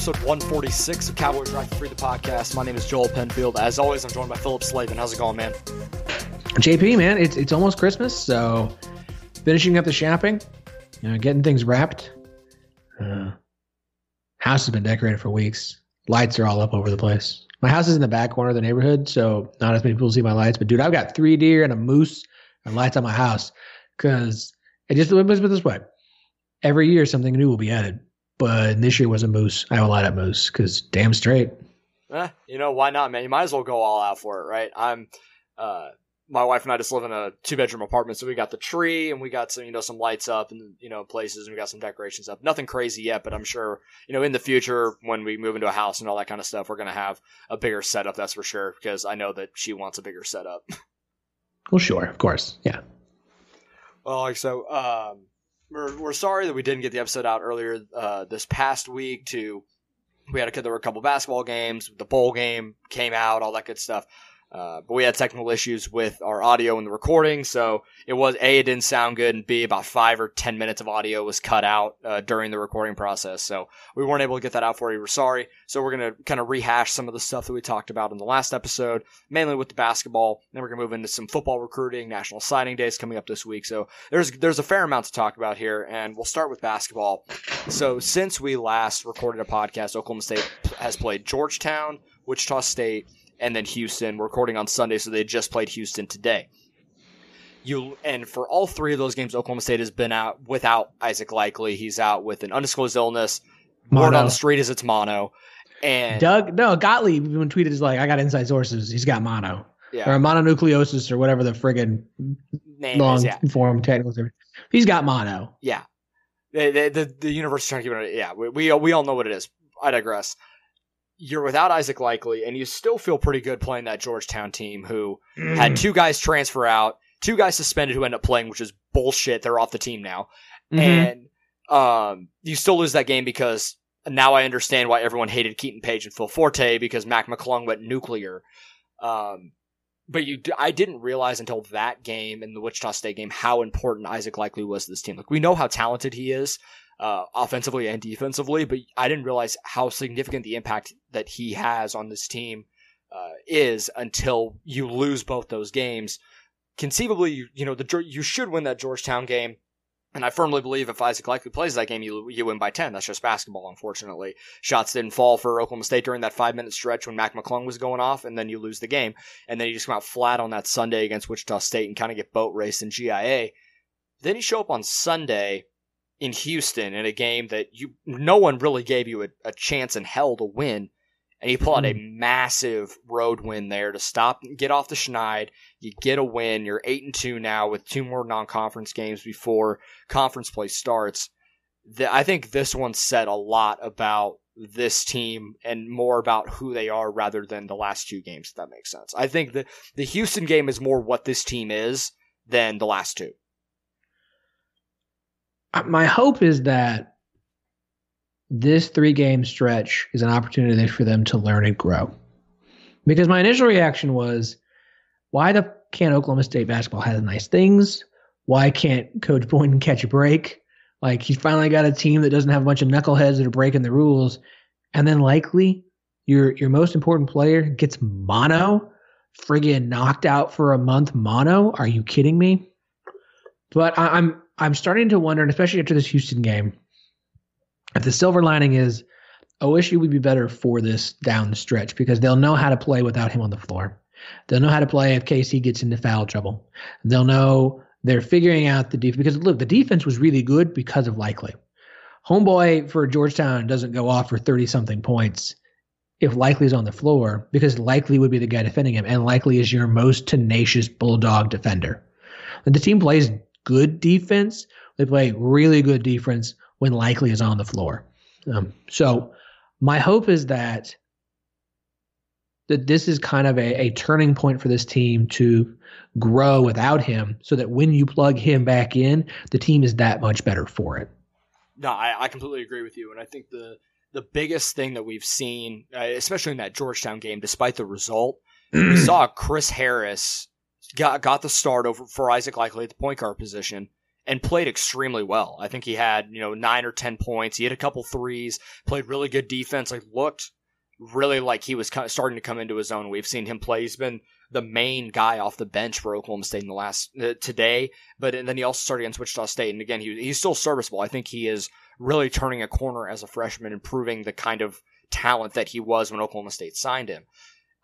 episode 146 of Cowboys Rock Free the podcast. My name is Joel Penfield. As always, I'm joined by Philip Slavin. How's it going, man? JP, man, it's it's almost Christmas, so finishing up the shopping, you know, getting things wrapped. Uh, house has been decorated for weeks. Lights are all up over the place. My house is in the back corner of the neighborhood, so not as many people see my lights. But dude, I've got three deer and a moose and lights on my house because it just let me this way: every year something new will be added. But this year was a moose. I have a lot up moose because damn straight. Eh, you know why not, man? You might as well go all out for it, right? I'm. Uh, my wife and I just live in a two bedroom apartment, so we got the tree and we got some, you know, some lights up and you know places, and we got some decorations up. Nothing crazy yet, but I'm sure, you know, in the future when we move into a house and all that kind of stuff, we're gonna have a bigger setup. That's for sure, because I know that she wants a bigger setup. Well, sure, of course, yeah. Well, like so, um, we're we're sorry that we didn't get the episode out earlier uh, this past week. To we had a there were a couple basketball games, the bowl game came out, all that good stuff. Uh, but we had technical issues with our audio and the recording, so it was a it didn't sound good, and b about five or ten minutes of audio was cut out uh, during the recording process, so we weren't able to get that out for you. We're sorry. So we're gonna kind of rehash some of the stuff that we talked about in the last episode, mainly with the basketball. Then we're gonna move into some football recruiting, national signing days coming up this week. So there's there's a fair amount to talk about here, and we'll start with basketball. So since we last recorded a podcast, Oklahoma State has played Georgetown, Wichita State and then Houston. We're recording on Sunday, so they just played Houston today. You and for all three of those games, Oklahoma State has been out without Isaac Likekele. He's out with an undisclosed illness. Word on the street is it's mono. And Doug, no, Gottlieb even tweeted is like, I got inside sources. He's got mono. Yeah. Or mononucleosis or whatever the friggin' long is, yeah. form technical term. He's got mono. Yeah. The, the, the, the universe is trying to keep it. Yeah. We, we, we all know what it is. I digress you're without Isaac Likekele, and you still feel pretty good playing that Georgetown team who mm. had two guys transfer out, two guys suspended who end up playing, which is bullshit. They're off the team now. Mm-hmm. And um, you still lose that game because now I understand why everyone hated Keiton Page and Phil Forte because Mac McClung went nuclear. Um, but you, I didn't realize until that game in the Wichita State game how important Isaac Likekele was to this team. Like we know how talented he is, uh, offensively and defensively, but I didn't realize how significant the impact that he has on this team uh, is until you lose both those games. Conceivably, you, you know, the you should win that Georgetown game. And I firmly believe if Isaac Likekele plays that game, you you win by ten. That's just basketball, unfortunately. Shots didn't fall for Oklahoma State during that five minute stretch when Mac McClung was going off, and then you lose the game. And then you just come out flat on that Sunday against Wichita State and kind of get boat raced in GIA. Then you show up on Sunday in Houston in a game that you no one really gave you a, a chance in hell to win. And you pull out a hmm. massive road win there to stop and get off the schneid. You get a win. You're eight and two now with two more non-conference games before conference play starts. The, I think this one said a lot about this team and more about who they are rather than the last two games. If that makes sense. I think the the Houston game is more what this team is than the last two my hope is that this three game stretch is an opportunity for them to learn and grow. Because my initial reaction was, why the can't Oklahoma State basketball has nice things? Why can't Coach Boynton catch a break? Like he's finally got a team that doesn't have a bunch of knuckleheads that are breaking the rules, and then likely your your most important player gets mono, friggin' knocked out for a month mono. Are you kidding me? But I, I'm I'm starting to wonder, and especially after this Houston game, if the silver lining is OSU would be better for this down the stretch because they'll know how to play without him on the floor. They'll know how to play if KC gets into foul trouble. They'll know they're figuring out the defense because look, the defense was really good because of Likekele. Homeboy for Georgetown doesn't go off for 30 something points if Likekele's on the floor because Likekele would be the guy defending him, and Likekele is your most tenacious bulldog defender. the team plays good defense. They play really good defense when Likekele is on the floor. Um, so my hope is that that this is kind of a, a turning point for this team to grow without him so that when you plug him back in, the team is that much better for it. No, I, I completely agree with you. And I think the the biggest thing that we've seen, uh, especially in that Georgetown game, despite the result, we saw Chris Harris got got the start over for Isaac Likekele at the point guard position, and played extremely well. I think he had, you know, nine or 10 points. He had a couple threes, played really good defense, like looked really like he was kind of starting to come into his own. We've seen him play. He's been the main guy off the bench for Oklahoma State in the last uh, today, but and then he also started against Wichita State. And again, he, he's still serviceable. I think he is really turning a corner as a freshman and proving the kind of talent that he was when Oklahoma State signed him.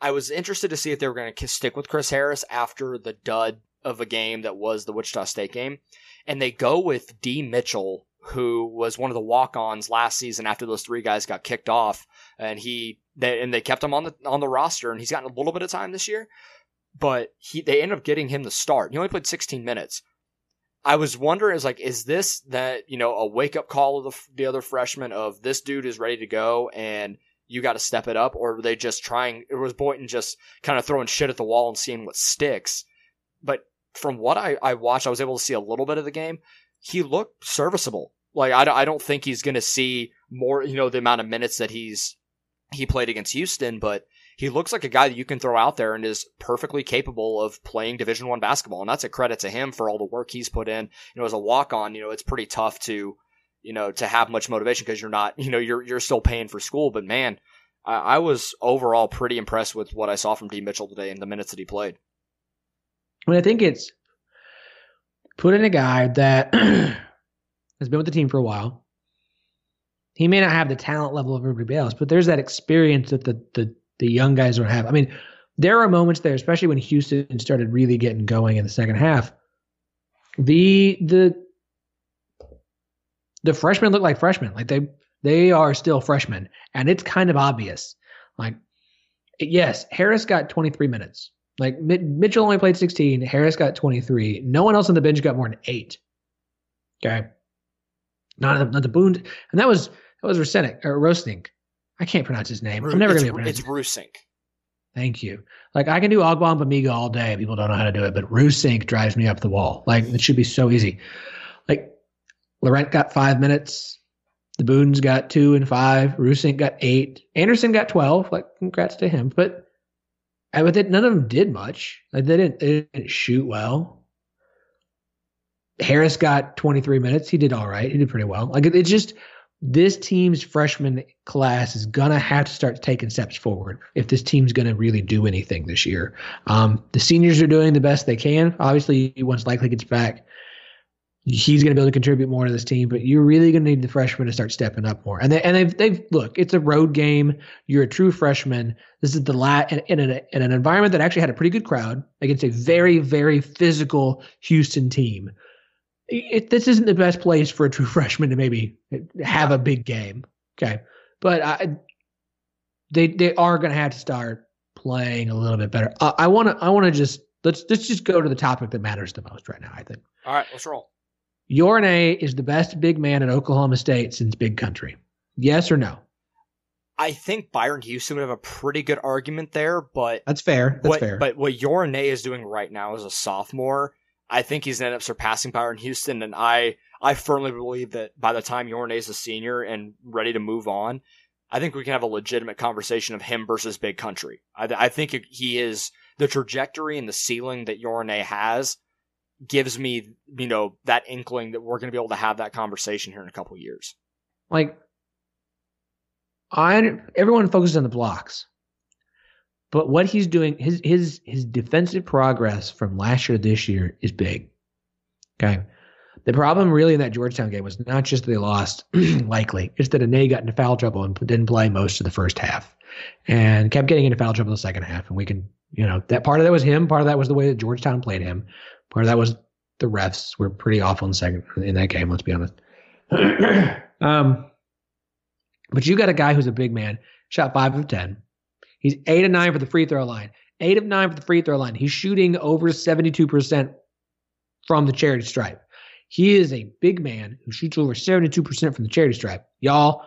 I was interested to see if they were going to stick with Chris Harris after the dud of a game that was the Wichita State game. And they go with Dee Mitchell, who was one of the walk-ons last season after those three guys got kicked off, and he they, and they kept him on the on the roster, and he's gotten a little bit of time this year. But he they ended up getting him the start. He only played 16 minutes. I was wondering, is like, is this that you know a wake up call of the, the other freshmen of this dude is ready to go and you got to step it up, or were they just trying? It was Boynton just kind of throwing shit at the wall and seeing what sticks. But from what I, I watched, I was able to see a little bit of the game. He looked serviceable. Like I, I don't think he's going to see more, you know, the amount of minutes that he's he played against Houston, but he looks like a guy that you can throw out there and is perfectly capable of playing Division One basketball, and that's a credit to him for all the work he's put in. You know, as a walk on, you know, it's pretty tough to you know, to have much motivation because you're not, you know, you're you're still paying for school. But man, I, I, was overall pretty impressed with what I saw from Dee Mitchell today in the minutes that he played. I mean, I think it's put in a guy that has been with the team for a while. He may not have the talent level of everybody else, but there's that experience that the the the young guys don't have. I mean, there are moments there, especially when Houston started really getting going in the second half. The the the freshmen look like freshmen. Like they they are still freshmen, and it's kind of obvious. Like, yes, Harris got 23 minutes. Like Mitchell only played 16. Harris got 23. No one else on the bench got more than eight. Okay, not the, not the Boone, and that was that was uh, Rosenick or Rosink. I can't pronounce his name. I'm never it's, gonna be able to It's Roessink. Thank you. Like I can do Ogbongbemiga all day. People don't know how to do it, but Roessink drives me up the wall. Like it should be so easy. Laurent got five minutes. The Boons got two and five. Roessink got eight. Anderson got twelve. Like congrats to him. But I but none of them did much. Like they didn't, they didn't shoot well. Harris got 23 minutes. He did all right. He did pretty well. Like it, it just this team's freshman class is gonna have to start taking steps forward if this team's gonna really do anything this year. Um, the seniors are doing the best they can. Obviously, once likely gets back, he's going to be able to contribute more to this team, but you're really going to need the freshmen to start stepping up more. And they and they've they've look, it's a road game. You're a true freshman. This is the lat in, in, an, in an environment that actually had a pretty good crowd against a very very physical Houston team. It, this isn't the best place for a true freshman to maybe have a big game. Okay, but I, they they are going to have to start playing a little bit better. Uh, I want to I want to just let's let's just go to the topic that matters the most right now. I think. All right, let's roll. Yorne is the best big man at Oklahoma State since Big Country. Yes or no? I think Byron Houston would have a pretty good argument there, but that's fair. That's what, fair. But what Yorne is doing right now as a sophomore, I think he's ended up surpassing Byron Houston, and I I firmly believe that by the time Yorne is a senior and ready to move on, I think we can have a legitimate conversation of him versus Big Country. I, I think he is the trajectory and the ceiling that Yorne has gives me, you know, that inkling that we're going to be able to have that conversation here in a couple years. Like, I everyone focuses on the blocks, but what he's doing, his his his defensive progress from last year to this year is big. Okay. The problem really in that Georgetown game was not just that they lost, likely, it's that Anei got into foul trouble and didn't play most of the first half and kept getting into foul trouble the second half. And we can, you know, that part of that was him. Part of that was the way that Georgetown played him. Part of that was the refs were pretty awful in second in that game. Let's be honest. um, but you got a guy who's a big man, shot five of ten. He's eight of nine for the free throw line. Eight of nine for the free throw line. He's shooting over seventy-two percent from the charity stripe. He is a big man who shoots over seventy-two percent from the charity stripe. Y'all,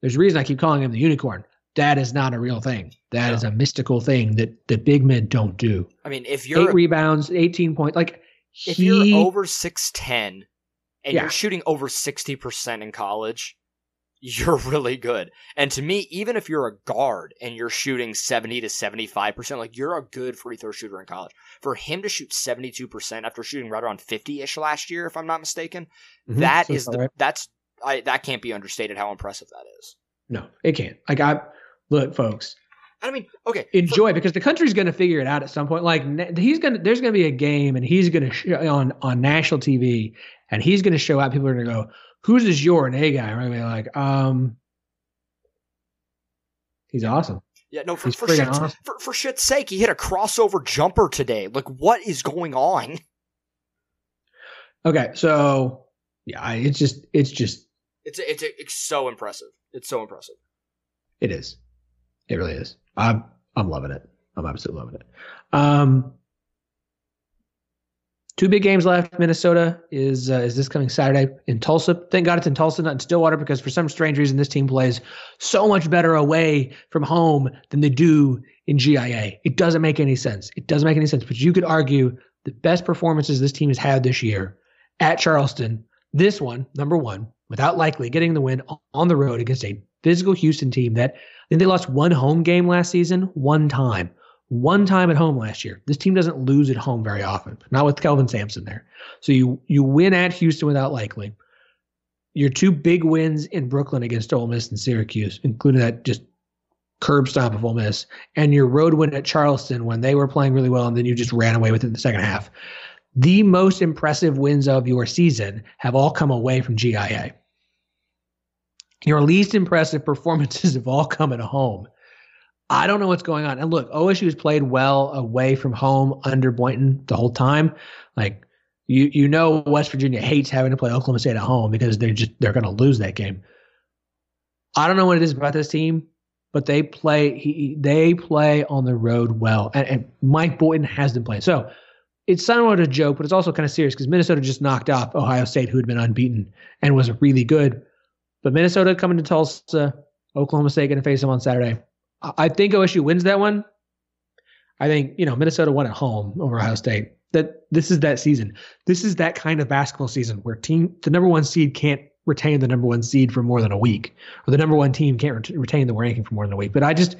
there's a reason I keep calling him the unicorn. That is not a real thing. That no. is a mystical thing that the big men don't do. I mean, if you're eight rebounds, eighteen points, like if he, you're over six ten and yeah. you're shooting over sixty percent in college, you're really good. And to me, even if you're a guard and you're shooting 70 to 75%, like you're a good free throw shooter in college. For him to shoot 72% after shooting right around 50-ish last year, if I'm not mistaken, mm-hmm. that so is the right. that's I that can't be understated how impressive that is. No, it can't. Like I look, folks. I mean, okay, enjoy so, because the country's going to figure it out at some point. Like he's going to, there's going to be a game, and he's going to sh- on on national TV, and he's going to show out. People are going to go, "Who's this your and A guy?" Right? Be like, um, he's awesome. Yeah, no, for for shit's, awesome. for, for shit's sake, he hit a crossover jumper today. Like, what is going on? Okay, so yeah, it's just it's just it's it's it's so impressive. It's so impressive. It is. It really is. I'm I'm loving it. I'm absolutely loving it. Um, two big games left. Minnesota is uh, is this coming Saturday in Tulsa. Thank God it's in Tulsa, not in Stillwater, because for some strange reason this team plays so much better away from home than they do in GIA. It doesn't make any sense. It doesn't make any sense. But you could argue the best performances this team has had this year at Charleston. This one, number one, without likely getting the win on the road against a physical Houston team that I think they lost one home game last season, one time. One time at home last year. This team doesn't lose at home very often, not with Kelvin Sampson there. So you you win at Houston without likely. Your two big wins in Brooklyn against Ole Miss and Syracuse, including that just curb stomp of Ole Miss, and your road win at Charleston when they were playing really well, and then you just ran away with it in the second half. The most impressive wins of your season have all come away from GIA. Your least impressive performances have all come at home. I don't know what's going on. And look, OSU has played well away from home under Boynton the whole time. Like you, you know, West Virginia hates having to play Oklahoma State at home because they're just they're going to lose that game. I don't know what it is about this team, but they play he, they play on the road well, and, and Mike Boynton has them playing. So it's somewhat a joke, but it's also kind of serious because Minnesota just knocked off Ohio State, who had been unbeaten and was really good. But Minnesota coming to Tulsa, Oklahoma State going to face them on Saturday. I think OSU wins that one. I think you know Minnesota won at home over Ohio State. That this is that season. This is that kind of basketball season where team the number one seed can't retain the number one seed for more than a week, or the number one team can't ret- retain the ranking for more than a week. But I just,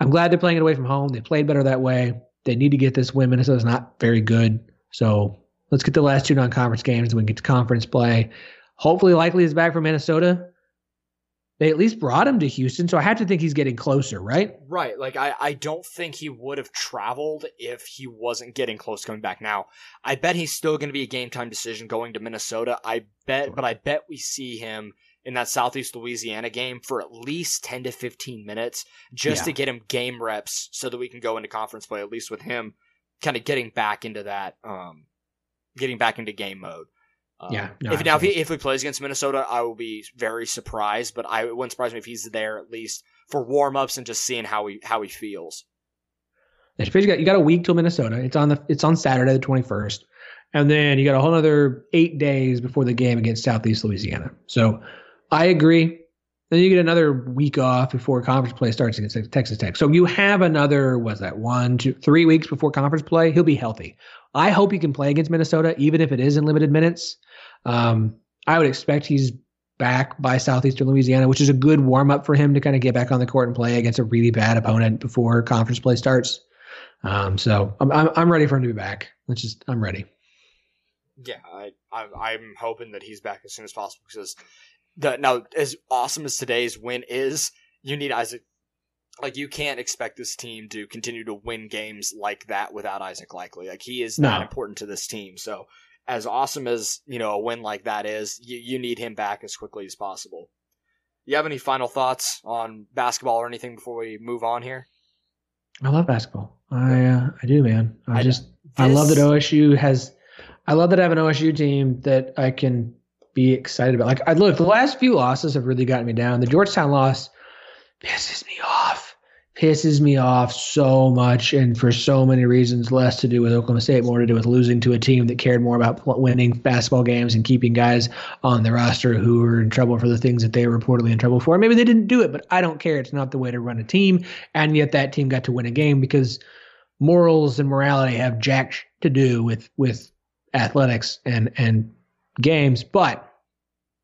I'm glad they're playing it away from home. They played better that way. They need to get this win. Minnesota's not very good, so let's get the last two non-conference games, and we can get to conference play. Hopefully, likely is back from Minnesota. They at least brought him to Houston, so I have to think he's getting closer, right? Right. Like I, I don't think he would have traveled if he wasn't getting close coming back. Now, I bet he's still going to be a game time decision going to Minnesota. I bet, sure. but I bet we see him in that Southeast Louisiana game for at least 10 to 15 minutes just yeah. to get him game reps so that we can go into conference play, at least with him kind of getting back into that, um, getting back into game mode. Um, yeah. No, if now if he, if he plays against Minnesota, I will be very surprised. But I it wouldn't surprise me if he's there at least for warm ups and just seeing how he how he feels. You got you got a week till Minnesota. It's on the it's on Saturday the twenty first, and then you got a whole other eight days before the game against Southeast Louisiana. So I agree. Then you get another week off before conference play starts against Texas Tech. So you have another, what's that, one, two, three weeks before conference play. He'll be healthy. I hope he can play against Minnesota, even if it is in limited minutes. Um, I would expect he's back by Southeastern Louisiana, which is a good warm up for him to kind of get back on the court and play against a really bad opponent before conference play starts. Um, so I'm, I'm, I'm ready for him to be back. Let's just I'm ready. Yeah, I, I I'm hoping that he's back as soon as possible because the now as awesome as today's win is, you need Isaac. Like you can't expect this team to continue to win games like that without Isaac Likekele. Like he is not important to this team. So as awesome as you know a win like that is, you, you need him back as quickly as possible. You have any final thoughts on basketball or anything before we move on here? I love basketball. I uh, I do, man. I, I just this... I love that OSU has. I love that I have an OSU team that I can be excited about. Like I look, the last few losses have really gotten me down. The Georgetown loss pisses me off pisses me off so much and for so many reasons less to do with Oklahoma State more to do with losing to a team that cared more about winning basketball games and keeping guys on the roster who were in trouble for the things that they were reportedly in trouble for maybe they didn't do it but I don't care it's not the way to run a team and yet that team got to win a game because morals and morality have jack to do with with athletics and and games but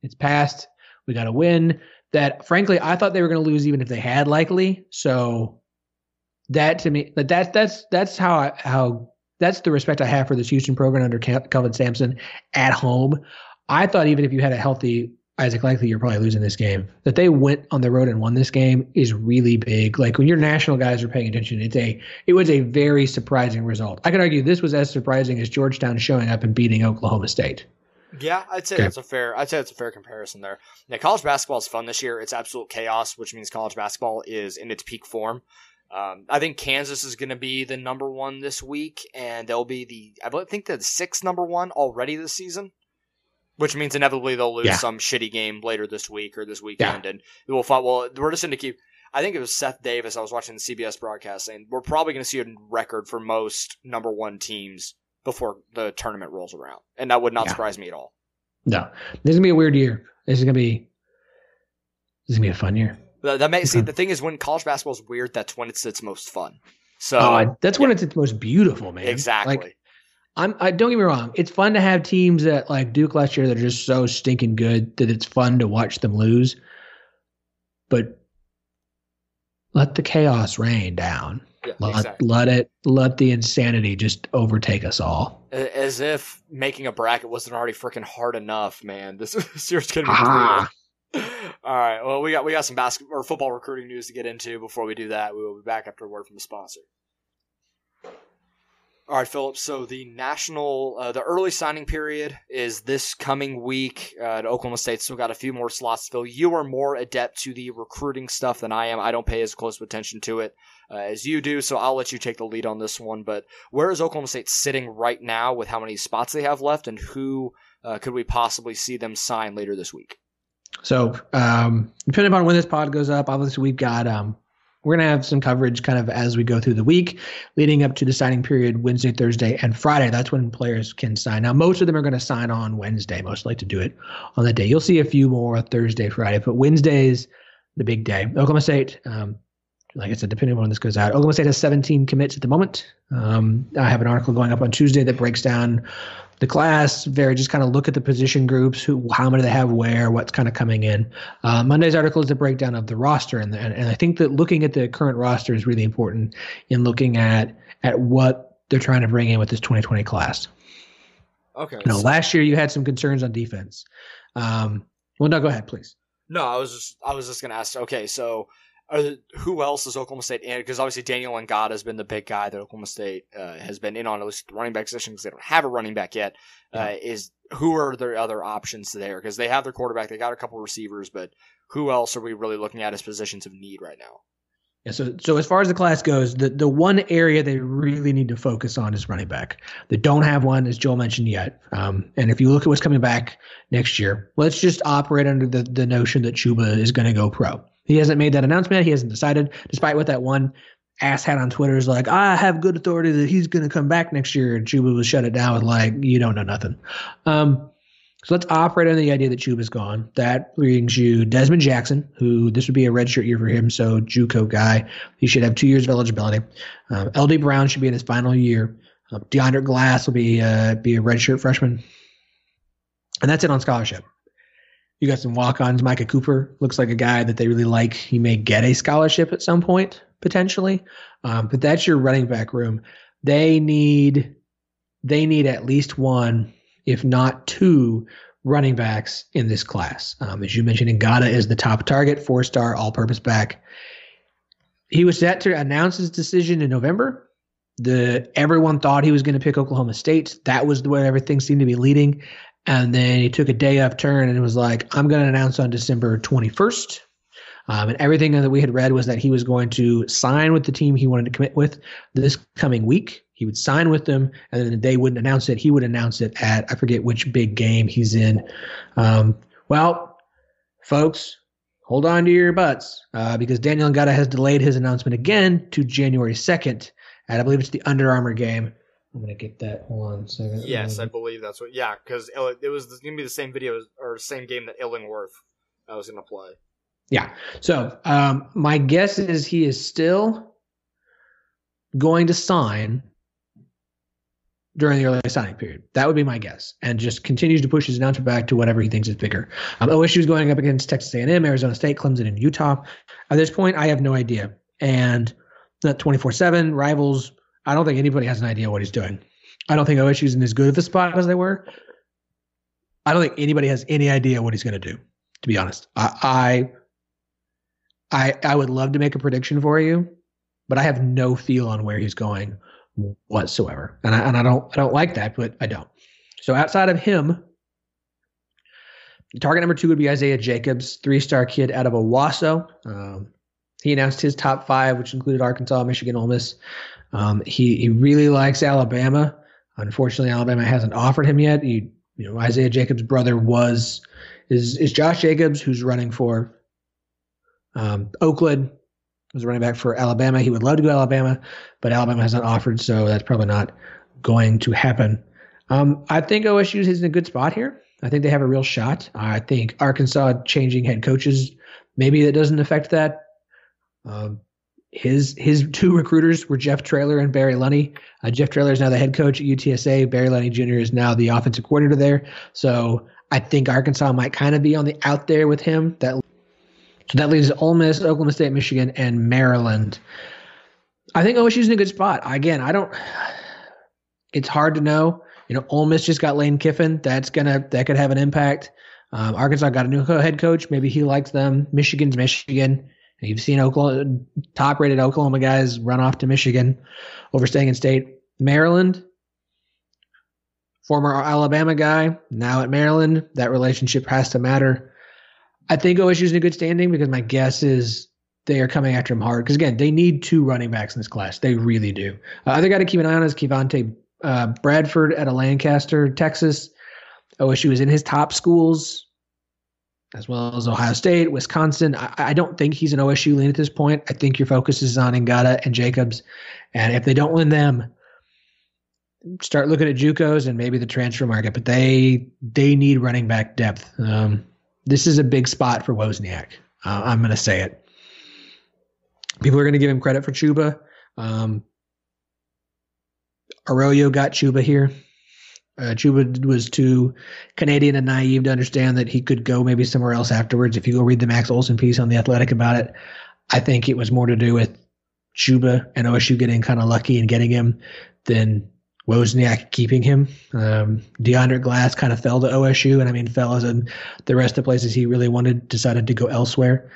it's past We got a win that, frankly, I thought they were going to lose even if they had likely. So that to me, but that's that's that's how I, how that's the respect I have for this Houston program under Kelvin Sampson at home. I thought even if you had a healthy Isaac Likekele, you're probably losing this game. That they went on the road and won this game is really big. Like when your national guys are paying attention, it's a it was a very surprising result. I could argue this was as surprising as Georgetown showing up and beating Oklahoma State. Yeah, I'd say okay. that's a fair. I'd say that's a fair comparison there. Now, college basketball is fun this year. It's absolute chaos, which means college basketball is in its peak form. Um, I think Kansas is going to be the number one this week, and they'll be the I think the sixth number one already this season which means inevitably they'll lose yeah. some shitty game later this week or this weekend, yeah. and we'll find. Well, we're just going to keep. I think it was Seth Davis. I was watching the CBS broadcast saying we're probably going to see a record for most number one teams before the tournament rolls around, and that would not yeah. surprise me at all. No, this is gonna be a weird year. This is gonna be. This is gonna be a fun year. That, that may see the thing is when college basketball is weird. That's when it's its most fun. So oh, that's when it's its most beautiful, man. Exactly. Like, I'm I don't get me wrong. It's fun to have teams that like Duke last year that are just so stinking good that it's fun to watch them lose. But let the chaos rain down. Yeah, let, exactly. let it let the insanity just overtake us all. As if making a bracket wasn't already freaking hard enough, man. This, this year's gonna be brutal. All right. Well, we got we got some basketball or football recruiting news to get into. Before we do that, we will be back after a word from the sponsor. All right, Philip. So the national, uh, the early signing period is this coming week. Uh, at Oklahoma State still got a few more slots to fill. You are more adept to the recruiting stuff than I am. I don't pay as close attention to it uh, as you do, so I'll let you take the lead on this one. But where is Oklahoma State sitting right now with how many spots they have left, and who uh, could we possibly see them sign later this week? So, um, depending on when this pod goes up, obviously we've got um, we're going to have some coverage kind of as we go through the week leading up to the signing period Wednesday, Thursday, and Friday. That's when players can sign. Now, most of them are going to sign on Wednesday, most like to do it on that day. You'll see a few more Thursday, Friday, but Wednesday's the big day. Oklahoma State, um, like I said, depending on when this goes out, Oklahoma State has 17 commits at the moment. Um, I have an article going up on Tuesday that breaks down the class, very just kind of look at the position groups, who, how many they have where, what's kind of coming in. Uh, Monday's article is a breakdown of the roster, and, and and I think that looking at the current roster is really important in looking at at what they're trying to bring in with this 2020 class. Okay. You know, so, last year you had some concerns on defense. Um, well, no, go ahead, please. No, I was just I was just going to ask. Okay, so who else is Oklahoma State in? Because obviously Daniel Ngata has been the big guy that Oklahoma State uh, has been in on at least the running back position because they don't have a running back yet. Uh, is who are their other options there? Because they have their quarterback, they got a couple receivers, but who else are we really looking at as positions of need right now? Yeah, so so as far as the class goes, the, the one area they really need to focus on is running back. They don't have one, as Joel mentioned yet. Um, and if you look at what's coming back next year, let's just operate under the, the notion that Chuba is going to go pro. He hasn't made that announcement. He hasn't decided, despite what that one ass had on Twitter is like, I have good authority that he's going to come back next year. And Chuba was shut it down with like, you don't know nothing. Um, so let's operate on the idea that Chuba's gone. That brings you Dezmon Jackson, who this would be a redshirt year for him. So JUCO guy, he should have two years of eligibility. Um, LD Brown should be in his final year. Um, DeAndre Glass will be uh, be a redshirt freshman, and that's it on scholarship. You got some walk-ons. Micah Cooper looks like a guy that they really like. He may get a scholarship at some point potentially, um, but that's your running back room. They need they need at least one, if not two, running backs in this class. Um, as you mentioned, Ngata is the top target, four-star all-purpose back. He was set to announce his decision in November. The everyone thought he was going to pick Oklahoma State. That was the way everything seemed to be leading. And then he took a day off turn and it was like, I'm going to announce on December 21st. Um, and everything that we had read was that he was going to sign with the team he wanted to commit with this coming week. He would sign with them, and then they wouldn't announce it. He would announce it at I forget which big game he's in. Um, well, folks, hold on to your butts uh, because Daniel Ngata has delayed his announcement again to January 2nd at I believe it's the Under Armour game. I'm gonna get that. Hold on a second. Yes, um, I believe that's what. Yeah, because it was gonna be the same video or same game that Illingworth I was gonna play. Yeah. So um, my guess is he is still going to sign during the early signing period. That would be my guess, and just continues to push his announcement back to whatever he thinks is bigger. Um, OSU is going up against Texas A&M, Arizona State, Clemson, and Utah. At this point, I have no idea, and that 24/7 rivals. I don't think anybody has an idea what he's doing. I don't think OSU is in as good of a spot as they were. I don't think anybody has any idea what he's going to do. To be honest, I, I, I would love to make a prediction for you, but I have no feel on where he's going whatsoever, and I and I don't I don't like that, but I don't. So outside of him, target number two would be Isaiah Jacobs, three-star kid out of Owasso. Um, he announced his top five, which included Arkansas, Michigan, Ole Miss. Um, he he really likes Alabama. Unfortunately, Alabama hasn't offered him yet. He, you know, Isaiah Jacobs' brother was is is Josh Jacobs, who's running for um, Oakland, was running back for Alabama. He would love to go to Alabama, but Alabama has not offered, so that's probably not going to happen. Um, I think OSU is in a good spot here. I think they have a real shot. I think Arkansas changing head coaches, maybe that doesn't affect that. Um, his his two recruiters were Jeff Traylor and Barry Lunney. Uh, Jeff Traylor is now the head coach at UTSA. Barry Lunney Jr. is now the offensive coordinator there. So I think Arkansas might kind of be on the out there with him. That so that leaves Ole Miss, Oklahoma State, Michigan, and Maryland. I think OSU's in a good spot. Again, I don't. It's hard to know. You know, Ole Miss just got Lane Kiffin. That's gonna that could have an impact. Um, Arkansas got a new head coach. Maybe he likes them. Michigan's Michigan. You've seen Oklahoma, top-rated Oklahoma guys run off to Michigan over staying in state. Maryland, former Alabama guy, now at Maryland. That relationship has to matter. I think OSU's in a good standing because my guess is they are coming after him hard. Because again, they need two running backs in this class. They really do. Uh, other guy to keep an eye on is Kevonte uh, Bradford at a Lancaster, Texas. OSU is in his top schools as well as Ohio State, Wisconsin. I, I, don't think he's an OSU lean at this point. I think your focus is on Ngata and Jacobs. And if they don't win them, start looking at JUCOs and maybe the transfer market. But they they need running back depth. Um, this is a big spot for Wozniak. Uh, I'm going to say it. People are going to give him credit for Chuba. Um, Arroyo got Chuba here. Uh, Chuba was too Canadian and naive to understand that he could go maybe somewhere else afterwards. If you go read the Max Olson piece on the Athletic about it, I think it was more to do with Chuba and OSU getting kind of lucky and getting him than Wozniak keeping him. Um, DeAndre Glass kind of fell to OSU, and I mean fell as in the rest of the places he really wanted decided to go elsewhere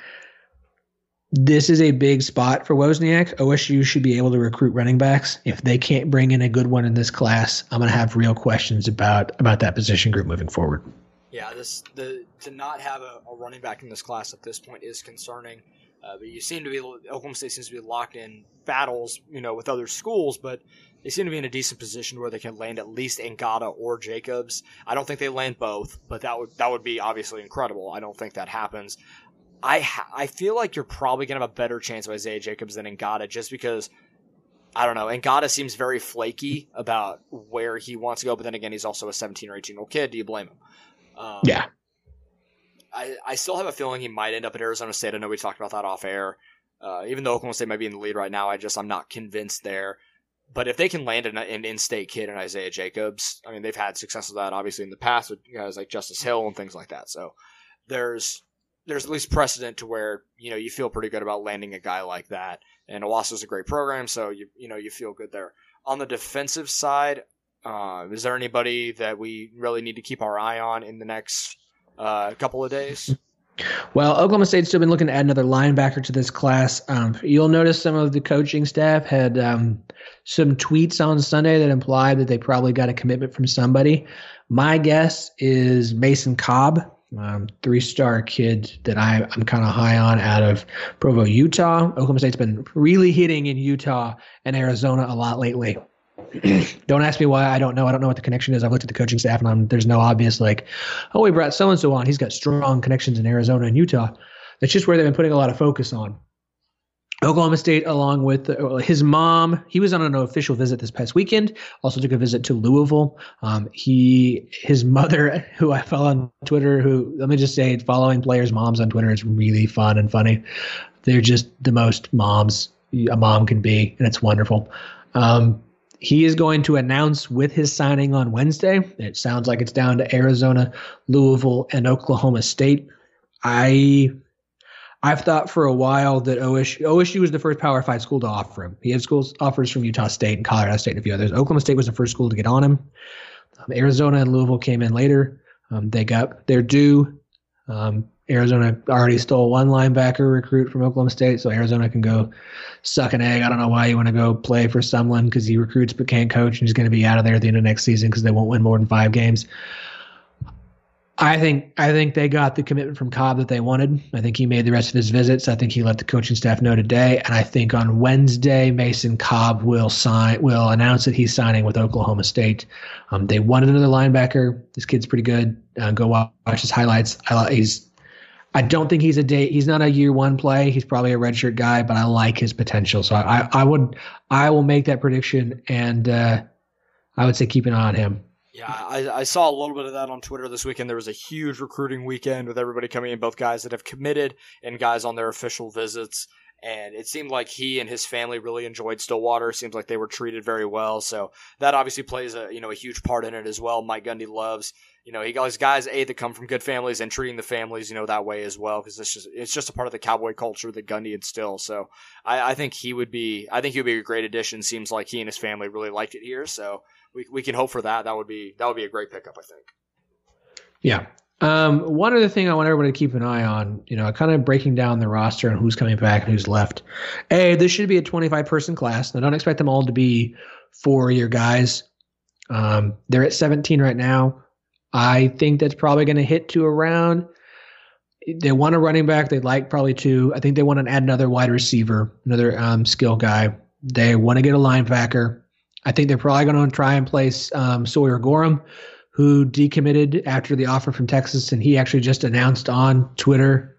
this is a big spot for Wozniak. OSU should be able to recruit running backs. If they can't bring in a good one in this class, I'm going to have real questions about about that position group moving forward. Yeah, this the to not have a, a running back in this class at this point is concerning. Uh, but you seem to be Oklahoma State seems to be locked in battles, you know, with other schools, but they seem to be in a decent position where they can land at least Ngata or Jacobs. I don't think they land both, but that would that would be obviously incredible. I don't think that happens. I ha- I feel like you're probably gonna have a better chance of Isaiah Jacobs than Ngata just because I don't know. Ngata seems very flaky about where he wants to go, but then again, he's also a 17 or 18 year old kid. Do you blame him? Um, yeah. I, I still have a feeling he might end up at Arizona State. I know we talked about that off air. Uh, even though Oklahoma State might be in the lead right now, I just I'm not convinced there. But if they can land an, an in-state kid in Isaiah Jacobs, I mean they've had success with that obviously in the past with guys like Justice Hill and things like that. So there's there's at least precedent to where you know you feel pretty good about landing a guy like that. And Owasso's a great program, so you you know you feel good there. On the defensive side, uh, is there anybody that we really need to keep our eye on in the next uh, couple of days? Well, Oklahoma State's still been looking to add another linebacker to this class. Um, you'll notice some of the coaching staff had um, some tweets on Sunday that implied that they probably got a commitment from somebody. My guess is Mason Cobb um, three star kid that I, I'm kind of high on out of Provo, Utah. Oklahoma State's been really hitting in Utah and Arizona a lot lately. don't ask me why. I don't know. I don't know what the connection is. I've looked at the coaching staff and I'm, there's no obvious like, oh, we brought so and so on. He's got strong connections in Arizona and Utah. That's just where they've been putting a lot of focus on. Oklahoma State, along with uh, his mom, he was on an official visit this past weekend. Also took a visit to Louisville. Um, he, his mother, who I follow on Twitter, who let me just say, following players' moms on Twitter is really fun and funny. They're just the most moms a mom can be, and it's wonderful. Um, he is going to announce with his signing on Wednesday. It sounds like it's down to Arizona, Louisville, and Oklahoma State. I I've thought for a while that OSU, OSU was the first Power Five school to offer him. He had schools offers from Utah State and Colorado State and a few others. Oklahoma State was the first school to get on him. Um, Arizona and Louisville came in later. Um, they got their due. Um, Arizona already stole one linebacker recruit from Oklahoma State, so Arizona can go suck an egg. I don't know why you want to go play for someone because he recruits but can't coach, and he's going to be out of there at the end of next season because they won't win more than five games. I think I think they got the commitment from Cobb that they wanted. I think he made the rest of his visits. I think he let the coaching staff know today, and I think on Wednesday Mason Cobb will sign will announce that he's signing with Oklahoma State. Um, they wanted another linebacker. This kid's pretty good. Uh, go watch his highlights. I, he's I don't think he's a day. He's not a year one play. He's probably a redshirt guy, but I like his potential. So I I would I will make that prediction, and uh, I would say keep an eye on him. Yeah, I, I, saw a little bit of that on Twitter this weekend. There was a huge recruiting weekend with everybody coming in, both guys that have committed and guys on their official visits. And it seemed like he and his family really enjoyed Stillwater. It seems like they were treated very well. So that obviously plays a you know a huge part in it as well. Mike Gundy loves you know he got guys a that come from good families and treating the families you know that way as well because it's just it's just a part of the cowboy culture that Gundy instills. So I, I think he would be I think he would be a great addition. Seems like he and his family really liked it here. So we, we can hope for that. That would be that would be a great pickup, I think. Yeah. Um, one other thing I want everybody to keep an eye on, you know, kind of breaking down the roster and who's coming back and who's left. A, this should be a 25 person class. Now, don't expect them all to be four year guys. Um, they're at 17 right now. I think that's probably going to hit to around. They want a running back. They'd like probably two. I think they want to add another wide receiver, another um, skill guy. They want to get a linebacker. I think they're probably going to try and place um, Sawyer Gorham, who decommitted after the offer from Texas, and he actually just announced on Twitter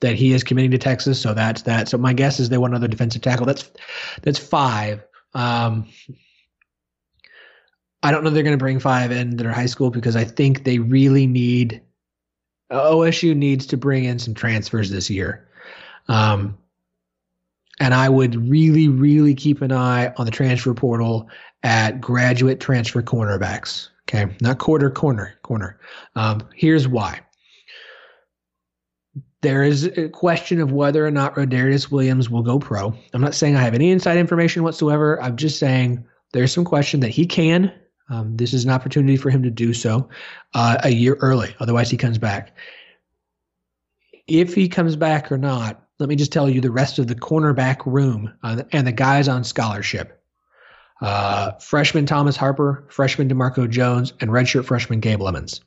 that he is committing to Texas. So that's that. So my guess is they want another defensive tackle. That's that's five. Um, I don't know they're going to bring five in that are high school because I think they really need OSU needs to bring in some transfers this year. Um, and I would really, really keep an eye on the transfer portal at graduate transfer cornerbacks. Okay, not quarter corner corner. Um, here's why. There is a question of whether or not Rodarius Williams will go pro. I'm not saying I have any inside information whatsoever. I'm just saying there's some question that he can. Um, this is an opportunity for him to do so uh, a year early. Otherwise, he comes back. If he comes back or not, let me just tell you the rest of the cornerback room uh, and the guys on scholarship. Uh, freshman Thomas Harper, freshman DeMarco Jones, and redshirt freshman Gabe Lemons.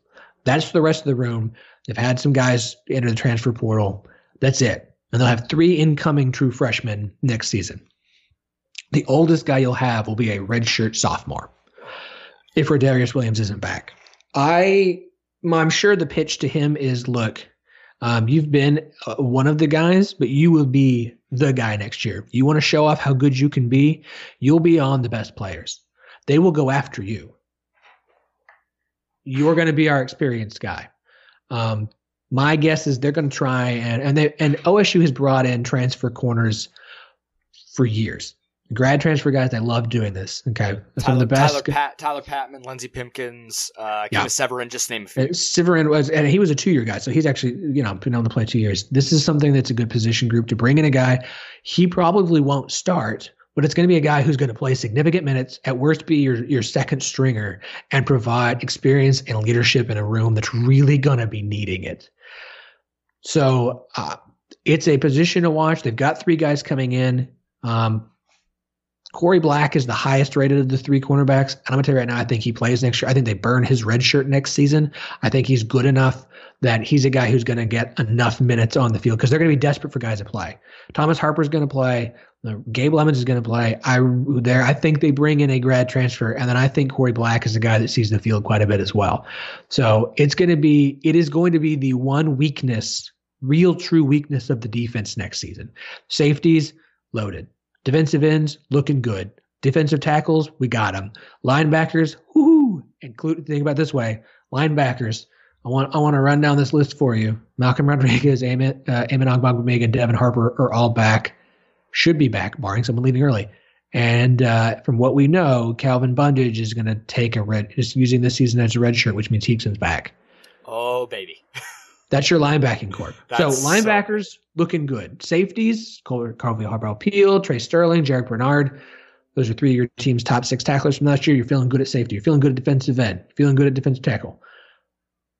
That's the rest of the room. They've had some guys enter the transfer portal. That's it. And they'll have three incoming true freshmen next season. The oldest guy you'll have will be a redshirt sophomore if Rodarius Williams isn't back. I, I'm sure the pitch to him is look, um, you've been uh, one of the guys, but you will be the guy next year. You want to show off how good you can be, you'll be on the best players. They will go after you. You're going to be our experienced guy. Um, my guess is they're going to try and and they and OSU has brought in transfer corners for years grad transfer guys, they love doing this. Okay, Tyler, some of the best. Tyler, Pat, Tyler Patmon, Lenzy Pipkins, uh, yeah. Severin, just name a few. Severin was, and he was a two-year guy, so he's actually, you know, been able to play two years. This is something that's a good position group to bring in a guy. He probably won't start, but it's going to be a guy who's going to play significant minutes. At worst, be your your second stringer and provide experience and leadership in a room that's really going to be needing it. So uh, it's a position to watch. They've got three guys coming in. Um, Corey Black is the highest rated of the three cornerbacks. And I'm going to tell you right now, I think he plays next year. I think they burn his red shirt next season. I think he's good enough that he's a guy who's going to get enough minutes on the field because they're going to be desperate for guys to play. Thomas Harper's going to play. Uh, Gabe Lemons is going to play. I there. I think they bring in a grad transfer, and then I think Corey Black is a guy that sees the field quite a bit as well. So it's going to be. It is going to be the one weakness, real true weakness of the defense next season. Safeties loaded. Defensive ends looking good. Defensive tackles, we got them. Linebackers, whoo! Include think about this way: linebackers. I want I want to run down this list for you. Malcolm Rodriguez, Amen, uh, Amen Ogbongbemiga, Devin Harper are all back. Should be back, barring someone leaving early. And uh, from what we know, Calvin Bundage is going to take a red, is using this season as a red shirt, which means Heakson's back. Oh baby, that's your linebacking core. so linebackers so... looking good. Safeties: Carvey Harbaugh Peel, Tre Sterling, Jarrick Bernard. Those are three of your team's top six tacklers from last year. You're feeling good at safety. You're feeling good at defensive end. You're feeling good at defensive tackle.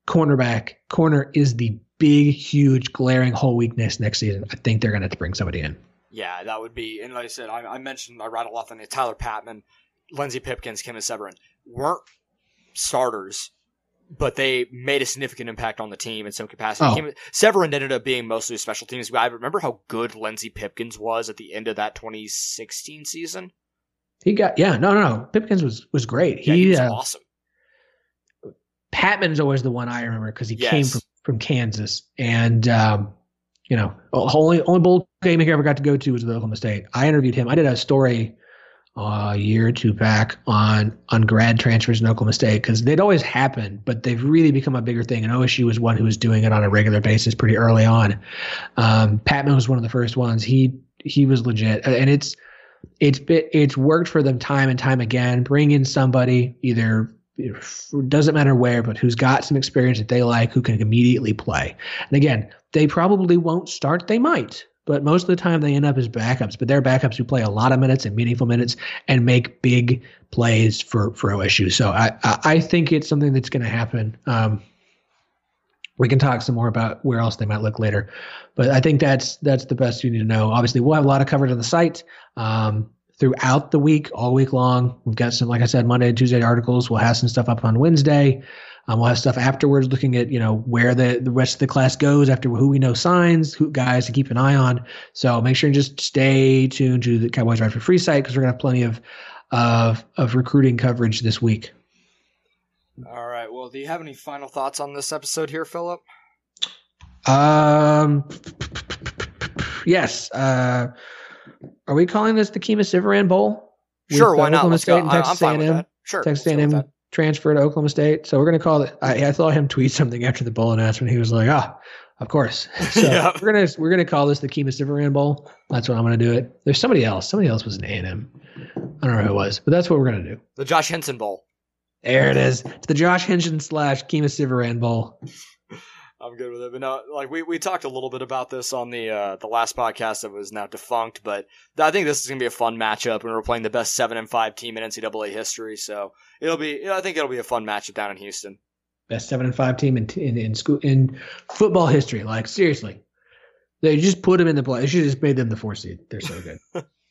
Cornerback. Corner is the big, huge, glaring hole weakness next season. I think they're going to have to bring somebody in. Yeah, that would be. And like I said, I, I mentioned I rattled off on it. Tyler Patmon, Lenzy Pipkins, Kemah Siverand weren't starters, but they made a significant impact on the team in some capacity. Oh. Siverand ended up being mostly a special teams guy. Remember how good Lenzy Pipkins was at the end of that 2016 season. He got yeah no no no Pipkins was was great. Yeah, he, he was uh, awesome. Patmon is always the one I remember because he yes. came from, from Kansas and um, you know only only bowl game he ever got to go to was the Oklahoma State. I interviewed him. I did a story a year or two back on on grad transfers in Oklahoma State because they'd always happened, but they've really become a bigger thing. And OSU was one who was doing it on a regular basis pretty early on. Um, Patmon was one of the first ones. He he was legit, and it's it's been, it's worked for them time and time again. Bring in somebody either doesn't matter where, but who's got some experience that they like, who can immediately play. And again, they probably won't start. They might, but most of the time they end up as backups. But they're backups who play a lot of minutes and meaningful minutes and make big plays for for OSU. So I I think it's something that's going to happen. Um, we can talk some more about where else they might look later. But I think that's that's the best you need to know. Obviously, we'll have a lot of coverage on the site um, throughout the week, all week long. We've got some, like I said, Monday and Tuesday articles. We'll have some stuff up on Wednesday. Um, we'll have stuff afterwards looking at you know where the, the rest of the class goes after who we know signs, who guys to keep an eye on. So make sure and just stay tuned to the Cowboys Ride for Free site because we're gonna have plenty of of of recruiting coverage this week. All right. Well, do you have any final thoughts on this episode here, Philip? Um. Yes. Uh, are we calling this the Siverand Bowl? Sure. Why not? Let's State go. I'm fine with that. Sure. Texas A&M transfer to Oklahoma State. So we're going to call it. I, I saw him tweet something after the bowl announcement. He was like, "Ah, of course." So yeah. we're gonna we're gonna call this the Kemah Siverand Bowl. That's what I'm gonna do it. There's somebody else. Somebody else was an A&M. I don't know who it was, but that's what we're gonna do. The Josh Henson Bowl. There it is. It's the Josh Henson slash Kemah Siverand Bowl. I'm good with it. But no, like we, we talked a little bit about this on the uh, the last podcast that was now defunct, but I think this is gonna be a fun matchup, and we're playing the best seven and five team in NCAA history, so it'll be. You know, I think it'll be a fun matchup down in Houston. Best seven and five team in in, in school in football history. Like seriously, they just put them in the play. They should just made them the four seed. They're so good.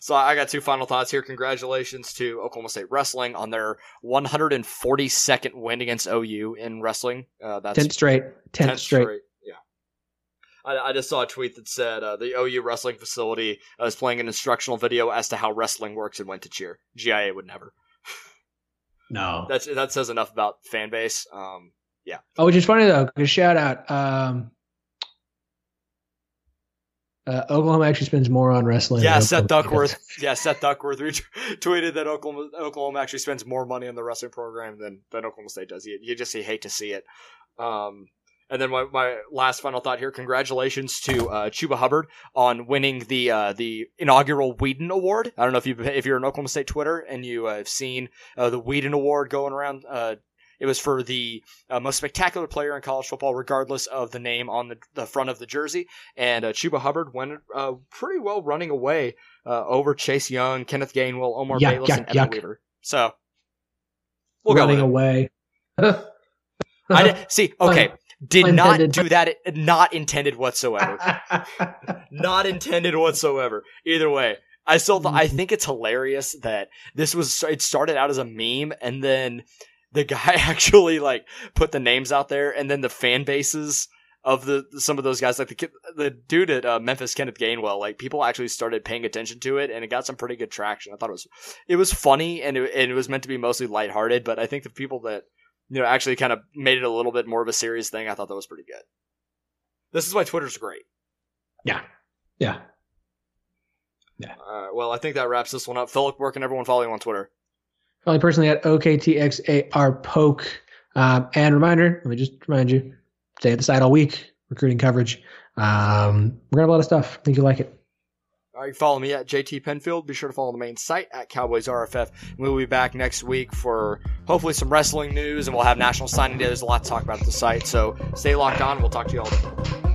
So I got two final thoughts here. Congratulations to Oklahoma State Wrestling on their 142nd win against OU in wrestling. Uh, that's 10th straight. 10th, 10th straight. straight. Yeah. I, I, just saw a tweet that said uh, the OU wrestling facility uh, is playing an instructional video as to how wrestling works and when to cheer. GIA would never. No. That's that says enough about fan base. Um, yeah. Oh, which is funny though. Good shout out. Um, uh, Oklahoma actually spends more on wrestling. Yeah, Seth Duckworth. yeah, Seth Duckworth tweeted that Oklahoma, Oklahoma actually spends more money on the wrestling program than, than Oklahoma State does. You, you just you hate to see it. Um, and then my, my last final thought here: congratulations to uh, Chuba Hubbard on winning the uh, the inaugural Whedon Award. I don't know if you if you're an Oklahoma State Twitter and you uh, have seen uh, the Whedon Award going around uh, it was for the uh, most spectacular player in college football, regardless of the name on the, the front of the jersey. And uh, Chuba Hubbard went uh, pretty well running away uh, over Chase Young, Kenneth Gainwell, Omar yuck, Bayless, yuck, and Evan yuck. Weaver. So we'll running away. I did, see. Okay, did not do that. Not intended whatsoever. not intended whatsoever. Either way, I still. Th- I mm-hmm. think it's hilarious that this was. It started out as a meme, and then the guy actually like put the names out there, and then the fan bases of the some of those guys, like the the dude at uh, Memphis, Kenneth Gainwell, like people actually started paying attention to it, and it got some pretty good traction. I thought it was it was funny, and it, and it was meant to be mostly lighthearted, but I think the people that you know actually kind of made it a little bit more of a serious thing, I thought that was pretty good. This is why Twitter's great. Yeah, yeah, yeah. All right. Well, I think that wraps this one up. Philip, where can everyone follow you on Twitter? Probably personally at OKTXAR poke. Um, and reminder, let me just remind you, stay at the site all week, recruiting coverage. Um, we're gonna have a lot of stuff. I think you'll like it. All right, follow me at JT Penfield. Be sure to follow the main site at Cowboys RFF. We'll be back next week for hopefully some wrestling news, and we'll have national signing day. There's a lot to talk about at the site, so stay locked on. We'll talk to you all.